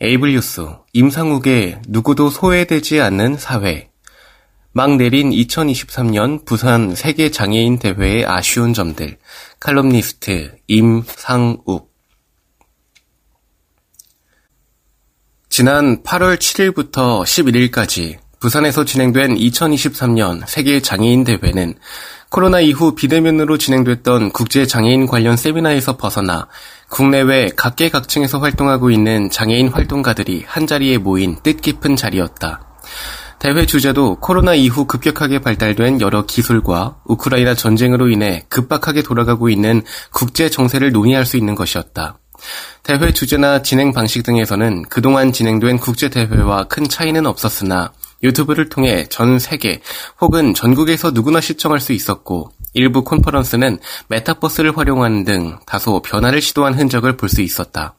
에이블뉴스 임상욱의 누구도 소외되지 않는 사회. 막 내린 2023년 부산 세계장애인 대회의 아쉬운 점들. 칼럼니스트 임상욱. 지난 8월 7일부터 11일까지 부산에서 진행된 2023년 세계장애인 대회는 코로나 이후 비대면으로 진행됐던 국제 장애인 관련 세미나에서 벗어나 국내외 각계각층에서 활동하고 있는 장애인 활동가들이 한자리에 모인 뜻깊은 자리였다. 대회 주제도 코로나 이후 급격하게 발달된 여러 기술과 우크라이나 전쟁으로 인해 급박하게 돌아가고 있는 국제 정세를 논의할 수 있는 것이었다. 대회 주제나 진행 방식 등에서는 그동안 진행된 국제 대회와 큰 차이는 없었으나 유튜브를 통해 전 세계 혹은 전국에서 누구나 시청할 수 있었고 일부 콘퍼런스는 메타버스를 활용하는 등 다소 변화를 시도한 흔적을 볼 수 있었다.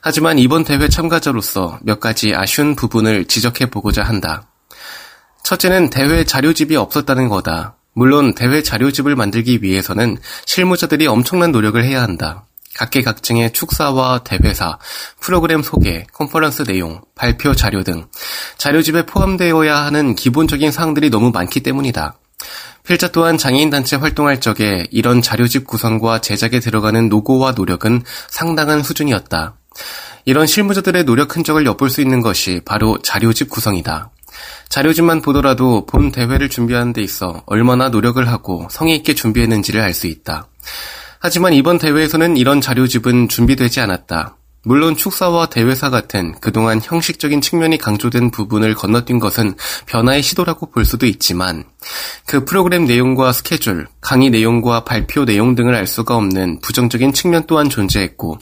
하지만 이번 대회 참가자로서 몇 가지 아쉬운 부분을 지적해 보고자 한다. 첫째는 대회 자료집이 없었다는 거다. 물론 대회 자료집을 만들기 위해서는 실무자들이 엄청난 노력을 해야 한다. 각계각층의 축사와 대회사, 프로그램 소개, 컨퍼런스 내용, 발표 자료 등 자료집에 포함되어야 하는 기본적인 사항들이 너무 많기 때문이다. 필자 또한 장애인단체 활동할 적에 이런 자료집 구성과 제작에 들어가는 노고와 노력은 상당한 수준이었다. 이런 실무자들의 노력 흔적을 엿볼 수 있는 것이 바로 자료집 구성이다. 자료집만 보더라도 본 대회를 준비하는 데 있어 얼마나 노력을 하고 성의 있게 준비했는지를 알 수 있다. 하지만 이번 대회에서는 이런 자료집은 준비되지 않았다. 물론 축사와 대회사 같은 그동안 형식적인 측면이 강조된 부분을 건너뛴 것은 변화의 시도라고 볼 수도 있지만 그 프로그램 내용과 스케줄, 강의 내용과 발표 내용 등을 알 수가 없는 부정적인 측면 또한 존재했고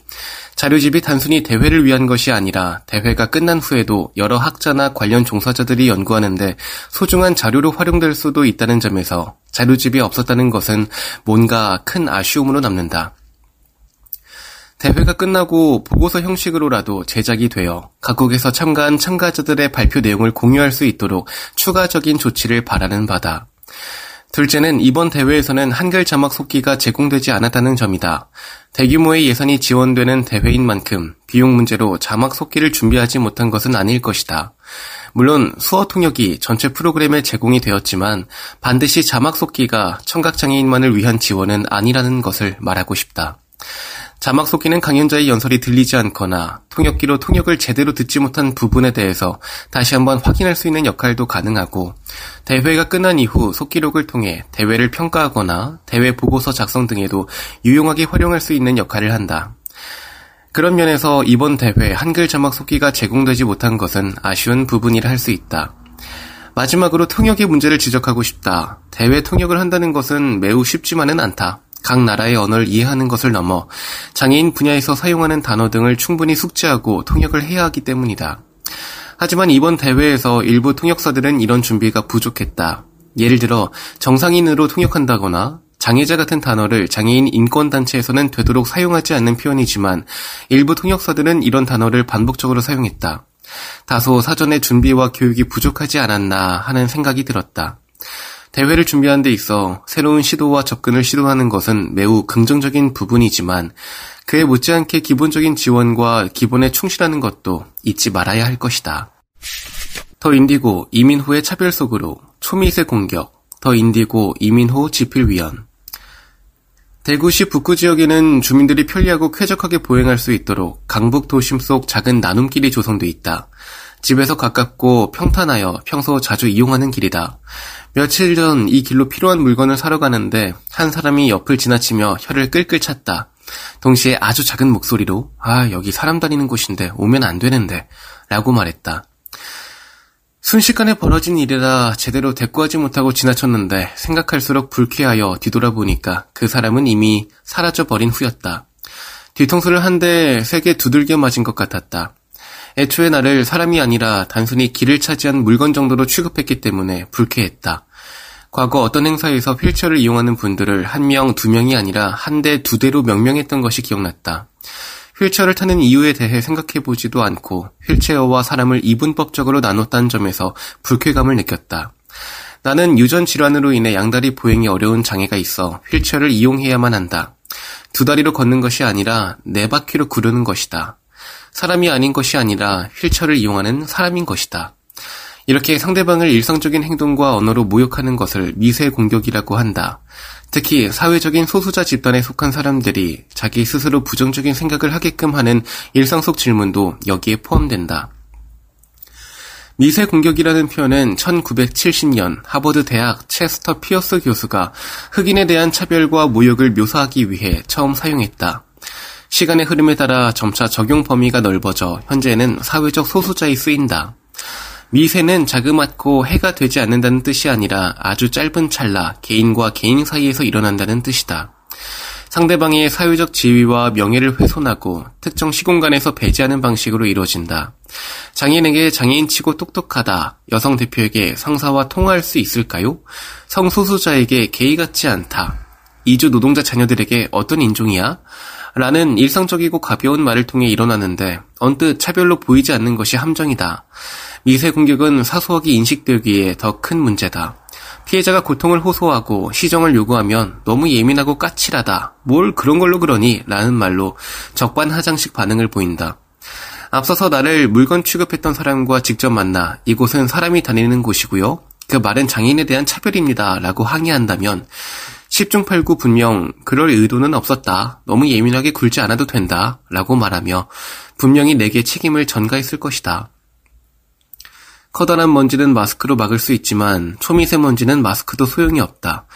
자료집이 단순히 대회를 위한 것이 아니라 대회가 끝난 후에도 여러 학자나 관련 종사자들이 연구하는데 소중한 자료로 활용될 수도 있다는 점에서 자료집이 없었다는 것은 뭔가 큰 아쉬움으로 남는다. 대회가 끝나고 보고서 형식으로라도 제작이 되어 각국에서 참가한 참가자들의 발표 내용을 공유할 수 있도록 추가적인 조치를 바라는 바다. 둘째는 이번 대회에서는 한글 자막 속기가 제공되지 않았다는 점이다. 대규모의 예산이 지원되는 대회인 만큼 비용 문제로 자막 속기를 준비하지 못한 것은 아닐 것이다. 물론 수어 통역이 전체 프로그램에 제공이 되었지만 반드시 자막 속기가 청각장애인만을 위한 지원은 아니라는 것을 말하고 싶다. 자막 속기는 강연자의 연설이 들리지 않거나 통역기로 통역을 제대로 듣지 못한 부분에 대해서 다시 한번 확인할 수 있는 역할도 가능하고 대회가 끝난 이후 속기록을 통해 대회를 평가하거나 대회 보고서 작성 등에도 유용하게 활용할 수 있는 역할을 한다. 그런 면에서 이번 대회 한글 자막 속기가 제공되지 못한 것은 아쉬운 부분이라 할 수 있다. 마지막으로 통역의 문제를 지적하고 싶다. 대회 통역을 한다는 것은 매우 쉽지만은 않다. 각 나라의 언어를 이해하는 것을 넘어 장애인 분야에서 사용하는 단어 등을 충분히 숙지하고 통역을 해야 하기 때문이다. 하지만 이번 대회에서 일부 통역사들은 이런 준비가 부족했다. 예를 들어 정상인으로 통역한다거나 장애자 같은 단어를 장애인 인권단체에서는 되도록 사용하지 않는 표현이지만 일부 통역사들은 이런 단어를 반복적으로 사용했다. 다소 사전의 준비와 교육이 부족하지 않았나 하는 생각이 들었다. 대회를 준비하는 데 있어 새로운 시도와 접근을 시도하는 것은 매우 긍정적인 부분이지만 그에 못지않게 기본적인 지원과 기본에 충실하는 것도 잊지 말아야 할 것이다. 더 인디고 이민호의 차별 속으로 초미세 공격 더 인디고 이민호 지필위원 대구시 북구 지역에는 주민들이 편리하고 쾌적하게 보행할 수 있도록 강북 도심 속 작은 나눔길이 조성돼 있다. 집에서 가깝고 평탄하여 평소 자주 이용하는 길이다. 며칠 전 이 길로 필요한 물건을 사러 가는데 한 사람이 옆을 지나치며 혀를 끌끌 찼다. 동시에 아주 작은 목소리로 아 여기 사람 다니는 곳인데 오면 안 되는데 라고 말했다. 순식간에 벌어진 일이라 제대로 대꾸하지 못하고 지나쳤는데 생각할수록 불쾌하여 뒤돌아보니까 그 사람은 이미 사라져버린 후였다. 뒤통수를 한 대 세게 두들겨 맞은 것 같았다. 애초에 나를 사람이 아니라 단순히 길을 차지한 물건 정도로 취급했기 때문에 불쾌했다. 과거 어떤 행사에서 휠체어를 이용하는 분들을 한 명, 두 명이 아니라 한 대, 두 대로 명명했던 것이 기억났다. 휠체어를 타는 이유에 대해 생각해보지도 않고 휠체어와 사람을 이분법적으로 나눴다는 점에서 불쾌감을 느꼈다. 나는 유전 질환으로 인해 양다리 보행이 어려운 장애가 있어 휠체어를 이용해야만 한다. 두 다리로 걷는 것이 아니라 네 바퀴로 구르는 것이다. 사람이 아닌 것이 아니라 휠체어를 이용하는 사람인 것이다. 이렇게 상대방을 일상적인 행동과 언어로 모욕하는 것을 미세 공격이라고 한다. 특히 사회적인 소수자 집단에 속한 사람들이 자기 스스로 부정적인 생각을 하게끔 하는 일상 속 질문도 여기에 포함된다. 미세 공격이라는 표현은 1970년 하버드 대학 체스터 피어스 교수가 흑인에 대한 차별과 모욕을 묘사하기 위해 처음 사용했다. 시간의 흐름에 따라 점차 적용 범위가 넓어져 현재는 사회적 소수자에 쓰인다. 미세는 자그맣고 해가 되지 않는다는 뜻이 아니라 아주 짧은 찰나 개인과 개인 사이에서 일어난다는 뜻이다. 상대방의 사회적 지위와 명예를 훼손하고 특정 시공간에서 배제하는 방식으로 이루어진다. 장애인에게 장애인치고 똑똑하다. 여성 대표에게 상사와 통화할 수 있을까요? 성소수자에게 게이 같지 않다. 이주 노동자 자녀들에게 어떤 인종이야? 라는 일상적이고 가벼운 말을 통해 일어나는데 언뜻 차별로 보이지 않는 것이 함정이다. 미세 공격은 사소하게 인식되기에 더 큰 문제다. 피해자가 고통을 호소하고 시정을 요구하면 너무 예민하고 까칠하다. 뭘 그런 걸로 그러니? 라는 말로 적반하장식 반응을 보인다. 앞서서 나를 물건 취급했던 사람과 직접 만나 이곳은 사람이 다니는 곳이고요. 그 말은 장애인에 대한 차별입니다. 라고 항의한다면 10중 8구 분명 그럴 의도는 없었다. 너무 예민하게 굴지 않아도 된다. 라고 말하며 분명히 내게 책임을 전가했을 것이다. 커다란 먼지는 마스크로 막을 수 있지만 초미세먼지는 마스크도 소용이 없다.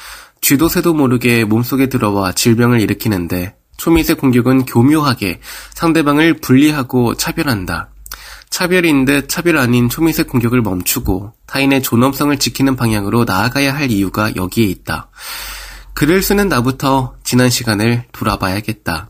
쥐도 새도 모르게 몸속에 들어와 질병을 일으키는데 초미세 공격은 교묘하게 상대방을 분리하고 차별한다. 차별인 듯 차별 아닌 초미세 공격을 멈추고 타인의 존엄성을 지키는 방향으로 나아가야 할 이유가 여기에 있다. 글을 쓰는 나부터 지난 시간을 돌아봐야겠다.